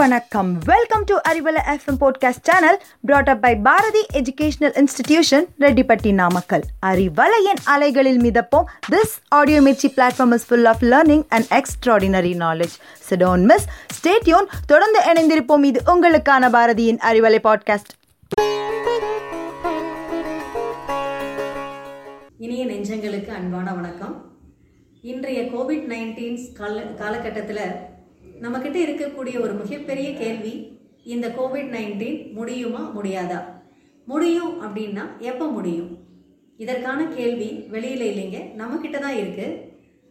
வணக்கம். Welcome to Arivalai FM podcast channel brought up by Bharathi educational institution Rettipatti Namakkal அறிவலையின் அலைகளில் மிதப்போம். This audio Mirchi platform is full of learning and extraordinary knowledge so don't miss stay tuned தொடர்ந்து இணைந்திருப்போம். இது உங்களுக்கான பாரதியின் Arivalai podcast இனிய நெஞ்சங்களுக்கு அன்பான வணக்கம். இன்றைய கோவிட் நைன்டீன் கால காலகட்டத்தில் நம்மக்கிட்ட இருக்கக்கூடிய ஒரு மிகப்பெரிய கேள்வி இந்த கோவிட் நைன்டீன் முடியுமா முடியாதா? முடியும் அப்படின்னா எப்போ முடியும்? இதற்கான கேள்வி வெளியில் இல்லைங்க நம்மக்கிட்ட தான் இருக்குது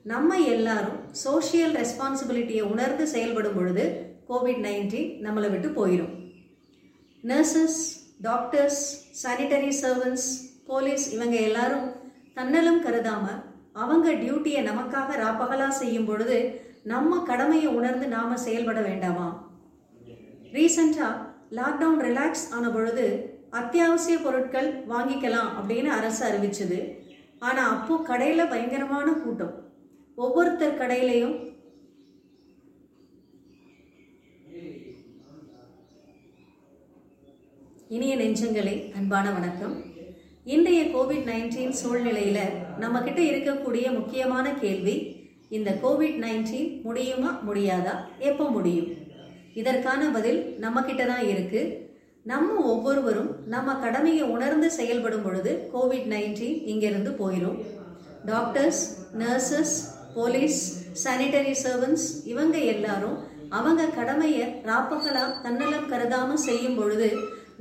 நம்ம எல்லாரும் சோஷியல் ரெஸ்பான்சிபிலிட்டியை உணர்ந்து செயல்படும் பொழுது கோவிட் நைன்டீன் நம்மளை விட்டு போயிடும் nurses doctors sanitary servants police இவங்க எல்லாரும் தன்னலும் கருதாமல் அவங்க டியூட்டியை நமக்காக ராப்பகலா செய்யும் பொழுது நம்ம கடமையை உணர்ந்து நாம செயல்பட வேண்டாமா? ரீசெண்டாக லாக்டவுன் ரிலாக்ஸ் ஆன பொழுது அத்தியாவசிய பொருட்கள் வாங்கிக்கலாம் அப்படின்னு அரசு அறிவிச்சது. ஆனால் அப்போது கடையில் பயங்கரமான கூட்டம். ஒவ்வொருத்தர் கடையிலையும் இனிய நெஞ்சங்களே அன்பான வணக்கம். இன்றைய கோவிட் நைன்டீன் சூழ்நிலையில நம்ம கிட்ட இருக்கக்கூடிய முக்கியமான கேள்வி இந்த கோவிட் நைன்டீன் முடியுமா முடியாதா எப்போ முடியும்? இதற்கான பதில் நம்ம கிட்ட தான் இருக்கு. நம்ம ஒவ்வொருவரும் நம்ம கடமையை உணர்ந்து செயல்படும் பொழுது கோவிட் நைன்டீன் இங்கிருந்து போயிடும் doctors nurses police sanitary servants இவங்க எல்லாரும் அவங்க கடமையை ராப்பகலா தன்னலம் கருதாமல் செய்யும் பொழுது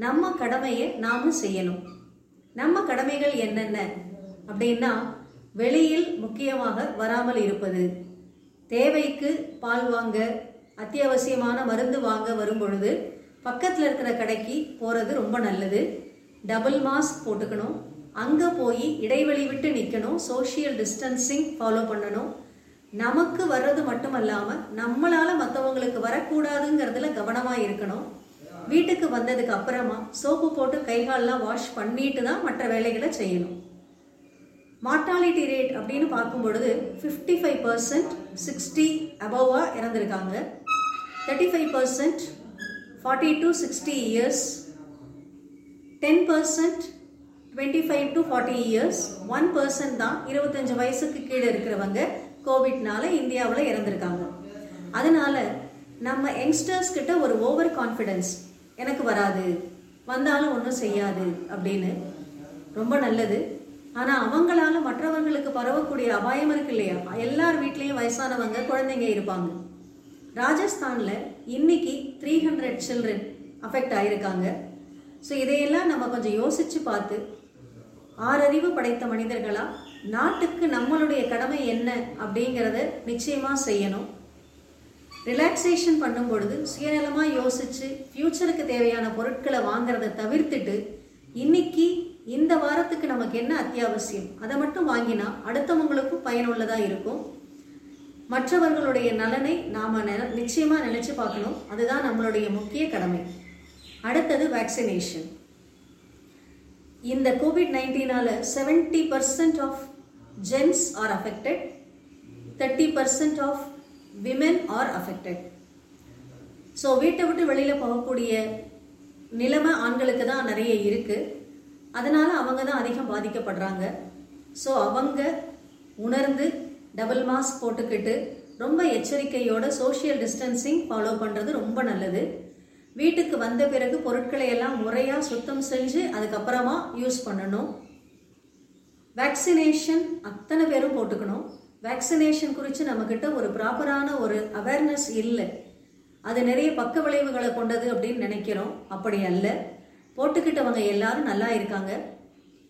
நம்ம கடமையை நாமும் செய்யணும். நம்ம கடமைகள் என்னென்ன? அப்படின்னா வெளியில் முக்கியமாக வராமல் இருப்பது. தேவைக்கு பால் வாங்க அத்தியாவசியமான மருந்து வாங்க வரும் பொழுது பக்கத்தில் இருக்கிற கடைக்கு போகிறது ரொம்ப நல்லது. டபுள் மாஸ்க் போட்டுக்கணும். அங்கே போய் இடைவெளி விட்டு நிற்கணும் சோஷியல் டிஸ்டன்சிங் ஃபாலோ பண்ணணும். நமக்கு வர்றது மட்டும் அல்லாமல் நம்மளால் மற்றவங்களுக்கு வரக்கூடாதுங்கிறதுல கவனமாக இருக்கணும். வீட்டுக்கு வந்ததுக்கு அப்புறமா சோப்பு போட்டு கைகாலெலாம் வாஷ் பண்ணிட்டு தான் மற்ற வேலைகளை செய்யணும். மார்டாலிட்டி ரேட் அப்படின்னு பார்க்கும் பொழுது ஃபிஃப்டி ஃபைவ் பர்சன்ட் சிக்ஸ்டி அபவாக இறந்துருக்காங்க. Thirty five percent forty to sixty years ten percent twenty five to forty years one percent தான் இருபத்தஞ்சு வயசுக்கு கீழே இருக்கிறவங்க கோவிட்னால இந்தியாவில் இறந்துருக்காங்க. அதனால நம்ம யங்ஸ்டர்ஸ் கிட்ட ஒரு ஓவர் கான்ஃபிடென்ஸ் எனக்கு வராது. வந்தாலும் ஒன்றும் செய்யாது அப்படின்னு. ரொம்ப நல்லது. ஆனால் அவங்களால மற்றவர்களுக்கு பரவக்கூடிய அபாயம் இருக்கு இல்லையா? எல்லார் வீட்லேயும் வயசானவங்க குழந்தைங்க இருப்பாங்க. ராஜஸ்தானில் இன்னைக்கு த்ரீ ஹண்ட்ரட் சில்ட்ரன் அஃபெக்ட் ஆயிருக்காங்க. ஸோ இதையெல்லாம் நம்ம கொஞ்சம் யோசித்து பார்த்து ஆறறிவு படைத்த மனிதர்களாக நாட்டுக்கு நம்மளுடைய கடமை என்ன அப்படிங்கிறத நிச்சயமாக செய்யணும். ரிலாக்ஸேஷன் பண்ணும் பொழுது சுயநலமாக யோசித்து ஃப்யூச்சருக்கு தேவையான பொருட்களை வாங்குறத தவிர்த்துட்டு இன்னைக்கு இந்த வாரத்துக்கு நமக்கு என்ன அத்தியாவசியம்? அதை மட்டும் வாங்கினா அடுத்தவங்களுக்கும் பயனுள்ளதாக இருக்கும். மற்றவர்களுடைய நலனை நாம் நிச்சயமாக நினச்சி பார்க்கணும். அதுதான் நம்மளுடைய முக்கிய கடமை. அடுத்தது வேக்சினேஷன் இந்த Covid நைன்டீனால் seventy percent of gents are affected thirty percent of women are affected so வீட்டை விட்டு வெளியில் போகக்கூடிய நிலைமை ஆண்களுக்கு தான் நிறைய இருக்குது அதனால் அவங்க தான் அதிகம் பாதிக்கப்படுறாங்க. ஸோ அவங்க உணர்ந்து டபுள் மாஸ்க் போட்டுக்கிட்டு ரொம்ப எச்சரிக்கையோட சோஷியல் டிஸ்டன்சிங் ஃபாலோ பண்ணுறது ரொம்ப நல்லது. வீட்டுக்கு வந்த பிறகு பொருட்களை எல்லாம் முறையாக சுத்தம் செஞ்சு அதுக்கப்புறமா யூஸ் பண்ணணும். வேக்சினேஷன் அத்தனை பேரும் போட்டுக்கணும். வேக்சினேஷன் குறித்து நம்மக்கிட்ட ஒரு ப்ராப்பரான ஒரு அவேர்னஸ் இல்லை. அது நிறைய பக்க விளைவுகளை கொண்டது அப்படின்னு நினைக்கிறோம். அப்படி அல்ல. போட்டுக்கிட்டவங்க எல்லாரும் நல்லா இருக்காங்க.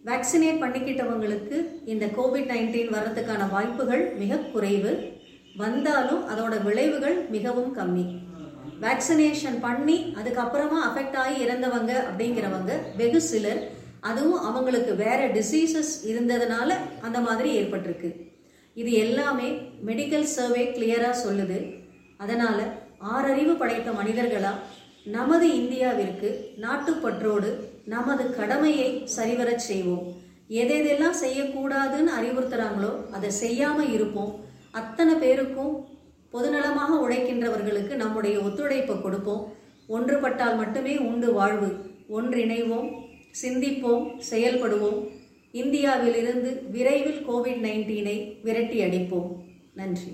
வேக்சினேட் பண்ணிக்கிட்டவங்களுக்கு இந்த கோவிட் நைன்டீன் வர்றதுக்கான வாய்ப்புகள் மிக குறைவு. வந்தாலும் அதோட விளைவுகள் மிகவும் கம்மி. வேக்சினேஷன் பண்ணி அதுக்கப்புறமா அஃபெக்ட் ஆகி இறந்தவங்க அப்படிங்கிறவங்க வெகு சிலர். அதுவும் அவங்களுக்கு வேற டிசீசஸ் இருந்ததுனால அந்த மாதிரி ஏற்பட்டிருக்கு. இது எல்லாமே மெடிக்கல் சர்வே கிளியராக சொல்லுது. அதனால் ஆறறிவு படைத்த மனிதர்களாக நமது இந்தியாவிற்கு நாட்டுப்பற்றோடு நமது கடமையை சரிவரச் செய்வோம். எதெதெல்லாம் செய்யக்கூடாதுன்னு அறிவுறுத்துறாங்களோ அதை செய்யாமல் இருப்போம். அத்தனை பேருக்கும் பொதுநலமாக உழைக்கின்றவர்களுக்கு நம்முடைய ஒத்துழைப்பை கொடுப்போம். ஒன்றுபட்டால் மட்டுமே உண்டு வாழ்வு. ஒன்றிணைவோம் சிந்திப்போம் செயல்படுவோம். இந்தியாவிலிருந்து விரைவில் கோவிட் நைன்டீனை விரட்டி அடிப்போம் நன்றி.